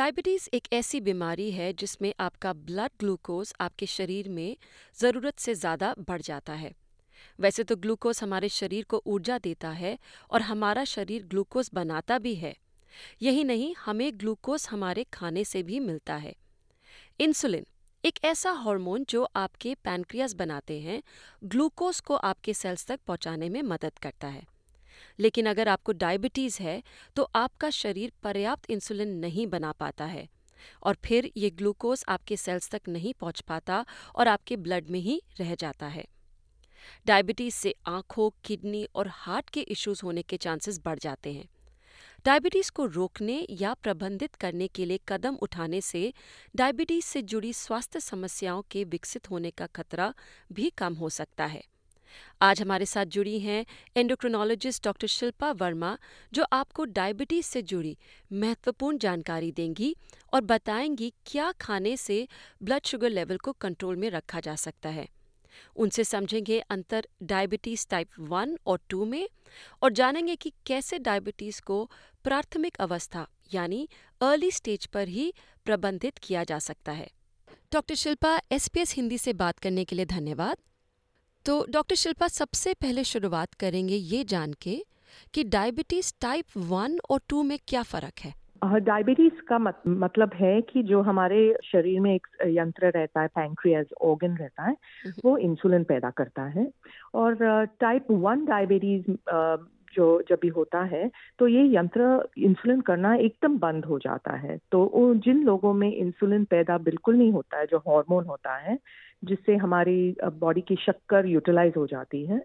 Diabetes एक ऐसी बीमारी है जिसमें आपका ब्लड ग्लूकोज आपके शरीर में ज़रूरत से ज़्यादा बढ़ जाता है। वैसे तो ग्लूकोज हमारे शरीर को ऊर्जा देता है और हमारा शरीर ग्लूकोज बनाता भी है। यही नहीं, हमें ग्लूकोज हमारे खाने से भी मिलता है। इंसुलिन, एक ऐसा हार्मोन जो आपके पैनक्रियाज बनाते हैं, ग्लूकोज को आपके सेल्स तक पहुँचाने में मदद करता है। लेकिन अगर आपको डायबिटीज़ है तो आपका शरीर पर्याप्त इंसुलिन नहीं बना पाता है। और फिर ये ग्लूकोज आपके सेल्स तक नहीं पहुँच पाता और आपके ब्लड में ही रह जाता है। डायबिटीज़ से आँखों, किडनी और हार्ट के इश्यूज़ होने के चांसेस बढ़ जाते हैं। डायबिटीज़ को रोकने या प्रबंधित करने के लिए कदम उठाने से डायबिटीज़ से जुड़ी स्वास्थ्य समस्याओं के विकसित होने का खतरा भी कम हो सकता है। आज हमारे साथ जुड़ी हैं एंडोक्रोनोलॉजिस्ट डॉक्टर शिल्पा वर्मा, जो आपको डायबिटीज़ से जुड़ी महत्वपूर्ण जानकारी देंगी और बताएँगी क्या खाने से ब्लड शुगर लेवल को कंट्रोल में रखा जा सकता है। उनसे समझेंगे अंतर डायबिटीज़ टाइप वन और टू में और जानेंगे कि कैसे डायबिटीज़ को प्राथमिक अवस्था यानी अर्ली स्टेज पर ही प्रबंधित किया जा सकता है। डॉक्टर शिल्पा एसपीएस हिंदी से बात करने के लिए धन्यवाद। तो डॉक्टर शिल्पा सबसे पहले शुरुआत करेंगे ये जान के कि डायबिटीज़ टाइप वन और टू में क्या फ़र्क है। डायबिटीज़ का मत, मतलब है कि जो हमारे शरीर में एक यंत्र रहता है पैंक्रियाज ऑर्गन रहता है वो इंसुलिन पैदा करता है। और टाइप वन डायबिटीज़ जो जब भी होता है तो ये यंत्र इंसुलिन करना एकदम बंद हो जाता है। तो जिन लोगों में इंसुलिन पैदा बिल्कुल नहीं होता है जो हार्मोन होता है जिससे हमारी बॉडी की शक्कर यूटिलाइज हो जाती है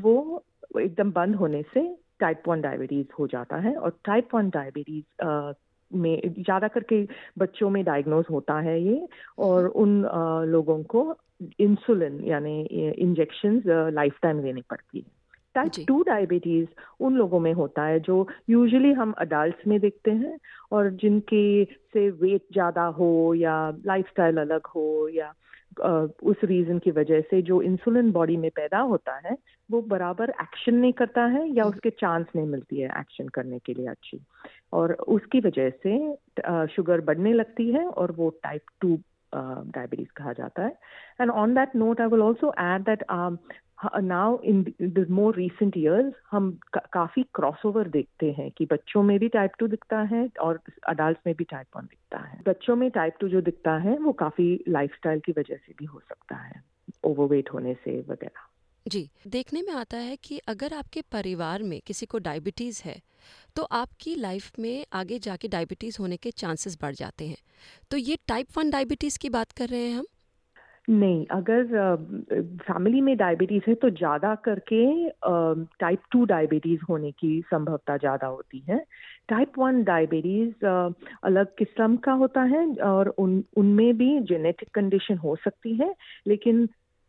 वो एकदम बंद होने से टाइप वन डायबिटीज़ हो जाता है और टाइप वन डायबिटीज़ में ज़्यादा करके बच्चों में डायग्नोज होता है ये और उन आ, लोगों को इंसुलिन यानी इंजेक्शन लाइफ टाइम लेनी पड़ती है। टाइप टू डायबिटीज़ उन लोगों में होता है जो यूजुअली हम अडल्ट में देखते हैं और जिनके से वेट ज़्यादा हो या लाइफस्टाइल अलग हो या उस रीजन की वजह से जो इंसुलिन बॉडी में पैदा होता है वो बराबर एक्शन नहीं करता है या हम्म। उसके चांस नहीं मिलती है एक्शन करने के लिए अच्छी। और उसकी वजह से शुगर बढ़ने लगती है और वो टाइप टू डायबिटीज़ कहा जाता है। And on that note I will also add that now in the more recent years हम का, काफ़ी क्रॉसओवर देखते हैं कि बच्चों में भी टाइप टू दिखता है और अडल्ट में भी टाइप वन दिखता है। बच्चों में टाइप टू जो दिखता है वो काफ़ी लाइफस्टाइल की वजह से भी हो सकता है ओवरवेट होने से वगैरह। जी देखने में आता है कि अगर आपके परिवार में किसी को डायबिटीज़ है तो आपकी लाइफ में आगे जाके डायबिटीज़ होने के चांसेस बढ़ जाते हैं। तो ये टाइप वन डायबिटीज़ की बात कर रहे हैं हम? नहीं अगर फैमिली में डायबिटीज़ है तो ज़्यादा करके टाइप टू डायबिटीज़ होने की संभवता ज़्यादा होती है। टाइप वन डायबिटीज़ अलग किस्म का होता है और उन उनमें भी जेनेटिक कंडीशन हो सकती है लेकिन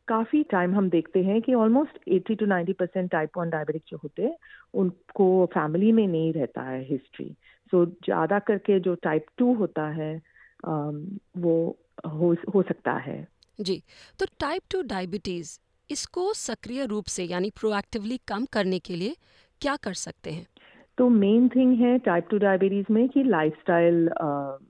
काफ़ी टाइम हम देखते हैं कि almost 80 to 90 percent type one diabetic जो होते हैं उनको फैमिली में नहीं रहता है हिस्ट्री सो so, ज़्यादा करके जो टाइप टू होता है वो हो हो सकता है। जी तो टाइप टू डायबिटीज़ इसको सक्रिय रूप से यानी प्रोएक्टिवली कम करने के लिए क्या कर सकते हैं तो मेन थिंग है टाइप टू डायबिटीज़ में कि लाइफस्टाइल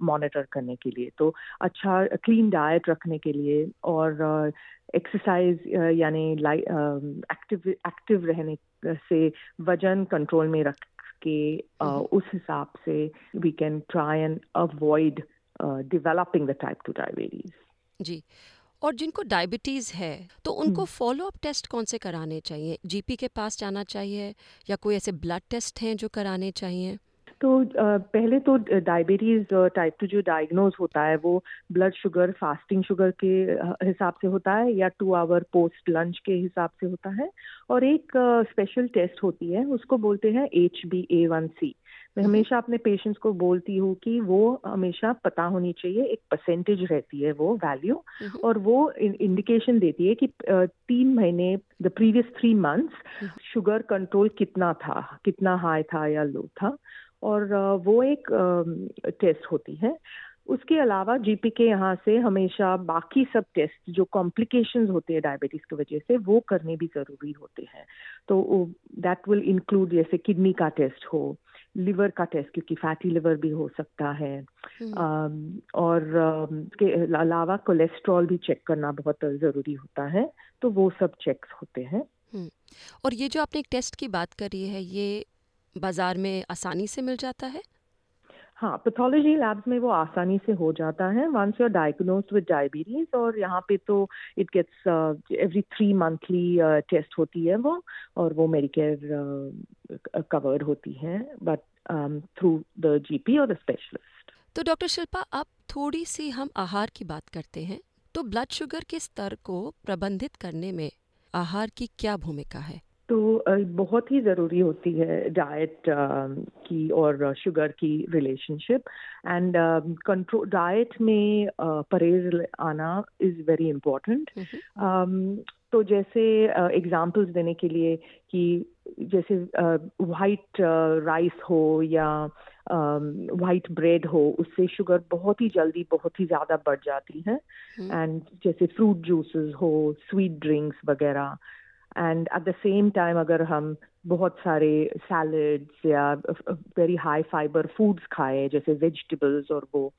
मॉनिटर करने के लिए तो अच्छा क्लीन डाइट रखने के लिए और एक्सरसाइज uh, यानी एक्टिव एक्टिव रहने से वज़न कंट्रोल में रख के uh। उस हिसाब से we can try and avoid developing the type two diabetes जी और जिनको डायबिटीज़ है तो उनको फॉलो अप टेस्ट कौन से कराने चाहिए? जीपी के पास जाना चाहिए या कोई ऐसे ब्लड टेस्ट हैं जो कराने चाहिए? तो पहले तो डायबिटीज़ टाइप टू जो डायग्नोज होता है वो ब्लड शुगर फास्टिंग शुगर के हिसाब से होता है या टू आवर पोस्ट लंच के हिसाब से होता है। और एक स्पेशल टेस्ट होती है उसको बोलते हैं H B A one C मैं हमेशा अपने पेशेंट्स को बोलती हूँ कि वो हमेशा पता होनी चाहिए एक परसेंटेज रहती है वो वैल्यू और वो इंडिकेशन देती है कि तीन महीने the previous three months sugar control कितना था कितना हाई था या लो था और वो एक टेस्ट होती है। उसके अलावा जीपी के यहाँ से हमेशा बाकी सब टेस्ट जो कॉम्प्लिकेशन होते हैं डायबिटीज़ की वजह से वो करने भी ज़रूरी होते हैं। तो दैट विल इंक्लूड जैसे किडनी का टेस्ट हो लिवर का टेस्ट क्योंकि फैटी लिवर भी हो सकता है। हम्म, और के अलावा कोलेस्ट्रॉल भी चेक करना बहुत ज़रूरी होता है तो वो सब चेक्स होते हैं। हम्म। और ये जो आपने एक टेस्ट की बात करी है ये बाज़ार में आसानी से मिल जाता है? हाँ पैथोलॉजी लैब्स में वो आसानी से हो जाता है once you are diagnosed with diabetes और यहाँ पे तो it gets every three monthly test होती है वो और वो मेडिकेयर कवर्ड होती है बट थ्रू द जीपी और द स्पेशलिस्ट तो डॉक्टर शिल्पा अब थोड़ी सी हम आहार की बात करते हैं तो ब्लड शुगर के स्तर को प्रबंधित करने में आहार की क्या भूमिका है? बहुत ही ज़रूरी होती है डाइट की और शुगर की रिलेशनशिप एंड कंट्रोल डाइट में परहेज आना इज़ वेरी इम्पोर्टेंट हम्म, तो जैसे एग्जांपल्स देने के लिए कि जैसे वाइट राइस हो या वाइट ब्रेड हो उससे शुगर बहुत ही जल्दी बहुत ही ज़्यादा बढ़ जाती है। हम्म, एंड जैसे फ्रूट जूसेस हो स्वीट ड्रिंक्स वगैरह and at the same time अगर हम बहुत सारे सैलड्स या वेरी हाई फाइबर फूड्स खाएँ जैसे वेजिटेबल्स और वो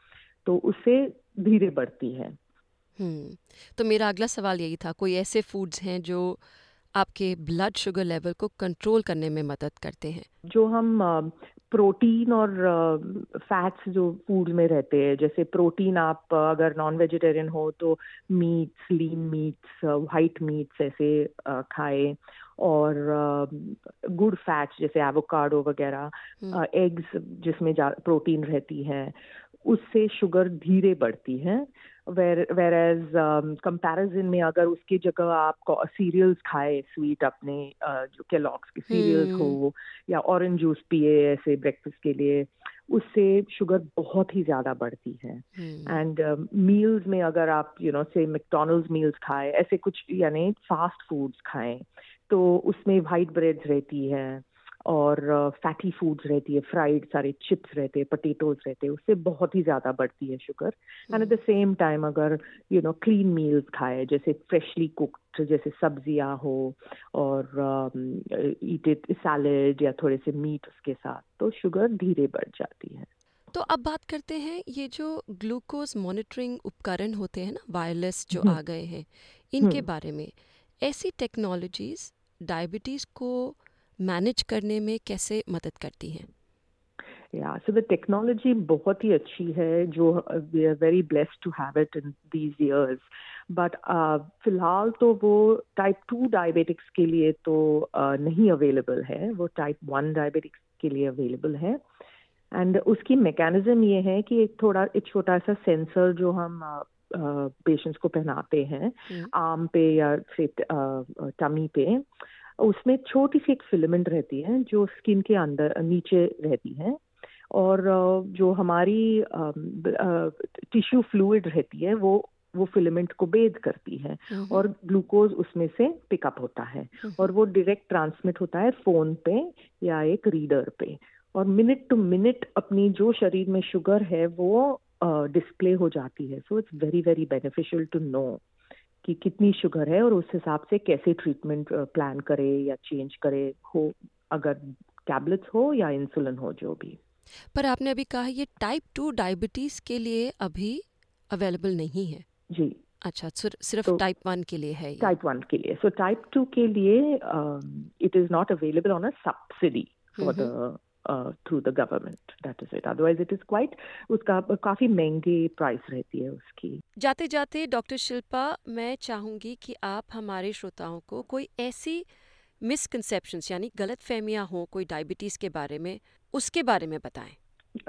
तो उससे धीरे बढ़ती है। हम्म तो मेरा अगला सवाल यही था कोई ऐसे फूड्स हैं जो आपके ब्लड शुगर लेवल को कंट्रोल करने में मदद करते हैं? जो हम प्रोटीन और फैट्स जो फ़ूड में रहते हैं जैसे प्रोटीन आप अगर नॉन वेजिटेरियन हो तो meats lean meats white meats ऐसे खाए और गुड फैट्स जैसे एवोकाडो वगैरह हम्म, एग्स जिसमें प्रोटीन रहती है उससे शुगर धीरे बढ़ती है। वेर एज कंपैरिजन में अगर उसकी जगह आप सीरियल्स खाए स्वीट अपने जो केलॉग्स के सीरियल्स हम्म। हो या ऑरेंज जूस पिए ऐसे ब्रेकफास्ट के लिए उससे शुगर बहुत ही ज़्यादा बढ़ती है। हम्म, एंड मील्स में अगर आप you know say McDonald's meals खाएँ ऐसे कुछ यानी फास्ट फूड्स खाएँ तो उसमें वाइट ब्रेड्स रहती है। और फैटी फूड्स रहती है फ्राइड सारे चिप्स रहते हैं पोटेटोज रहते हैं उससे बहुत ही ज़्यादा बढ़ती है sugar and at the same time अगर यू नो क्लीन मील्स खाए जैसे फ्रेशली कुक्ड जैसे सब्ज़ियाँ हो और ईट इट सैलेड या थोड़े से मीट उसके साथ तो शुगर धीरे बढ़ जाती है तो अब बात करते हैं ये जो ग्लूकोज मॉनिटरिंग उपकरण होते हैं ना वायरलेस जो हम्म। आ गए हैं इनके हम्म। बारे में ऐसी टेक्नोलॉजीज़ डायबिटीज़ को मैनेज करने में कैसे मदद करती हैं? या सो द टेक्नोलॉजी बहुत ही अच्छी है जो we are very blessed to have it in these years but फ़िलहाल तो वो टाइप टू डायबिटिक्स के लिए तो uh, नहीं अवेलेबल है। वो टाइप वन डायबिटिक्स के लिए अवेलेबल है। एंड उसकी मैकेनिज्म ये है कि एक थोड़ा एक छोटा सा सेंसर जो हम पेशेंट्स को पहनाते हैं हम्म, आर्म पे या से टमी पे। उसमें छोटी सी एक फिलामेंट रहती है जो स्किन के अंदर नीचे रहती है और जो हमारी टिश्यू फ्लूइड रहती है वो वो फिलामेंट को बेद करती है हम्म, और ग्लूकोज उसमें से पिकअप होता है हम्म, और वो डायरेक्ट ट्रांसमिट होता है फ़ोन पे या एक रीडर पे और मिनट टू मिनट अपनी जो शरीर में शुगर है वो डिस्प्ले uh, हो जाती है। So it's very very beneficial to know कि कितनी शुगर है और उस हिसाब से कैसे ट्रीटमेंट प्लान करे या चेंज करे हो अगर टैबलेट्स हो या इंसुलिन हो जो भी। पर आपने अभी कहा ये टाइप टू डायबिटीज़ के लिए अभी अवेलेबल नहीं है। जी। अच्छा सिर्फ़ तो- टाइप वन के लिए है टाइप वन के लिए। सो टाइप टू के लिए it is not available on a subsidy for the through the government that is it otherwise it is quite उसका काफ़ी महँगी प्राइस रहती है उसकी। जाते जाते डॉक्टर शिल्पा मैं चाहूँगी कि आप हमारे श्रोताओं को कोई ऐसी मिसकंसेप्शंस यानी गलत फहमियाँ हों कोई डायबिटीज़ के बारे में उसके बारे में बताएँ।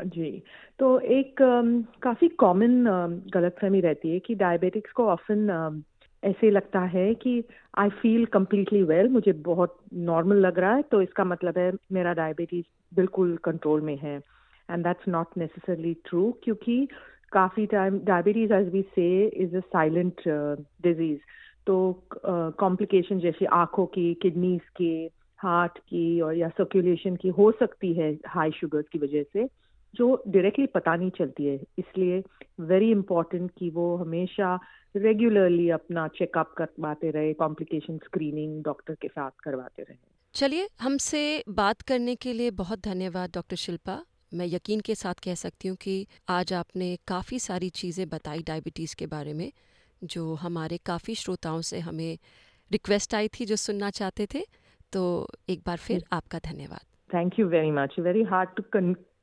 जी तो एक um, काफ़ी कॉमन गलतफहमी रहती है कि डायबिटिक्स को ऑफन ऐसे लगता है कि आई फील कम्प्लीटली वेल मुझे बहुत नॉर्मल लग रहा है तो इसका मतलब है मेरा डायबिटीज़ बिल्कुल कंट्रोल में है। And that's not necessarily true क्योंकि काफ़ी time diabetes as we say is a silent disease तो कॉम्प्लिकेशन uh, जैसे आँखों की किडनीज की हार्ट की और या सर्कुलेशन की हो सकती है हाई शुगर्स की वजह से। जो डायरेक्टली पता नहीं चलती है इसलिए वेरी इंपॉर्टेंट कि वो हमेशा रेगुलरली अपना चेकअप करवाते रहे कॉम्प्लिकेशन स्क्रीनिंग डॉक्टर के साथ करवाते रहे। चलिए हमसे बात करने के लिए बहुत धन्यवाद डॉक्टर शिल्पा। मैं यकीन के साथ कह सकती हूँ कि आज आपने काफ़ी सारी चीज़ें बताई डायबिटीज़ के बारे में जो हमारे काफ़ी श्रोताओं से हमें रिक्वेस्ट आई थी जो सुनना चाहते थे। तो एक बार फिर आपका धन्यवाद। Thank you very much very hard to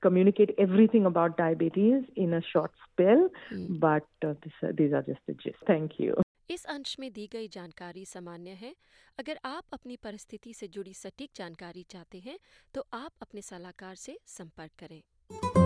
communicate everything about diabetes in a short spell mm. but uh, this, uh, these are just the gist thank you इस अंश में दी गई जानकारी सामान्य है अगर आप अपनी परिस्थिति से जुड़ी सटीक जानकारी चाहते हैं तो आप अपने सलाहकार से संपर्क करें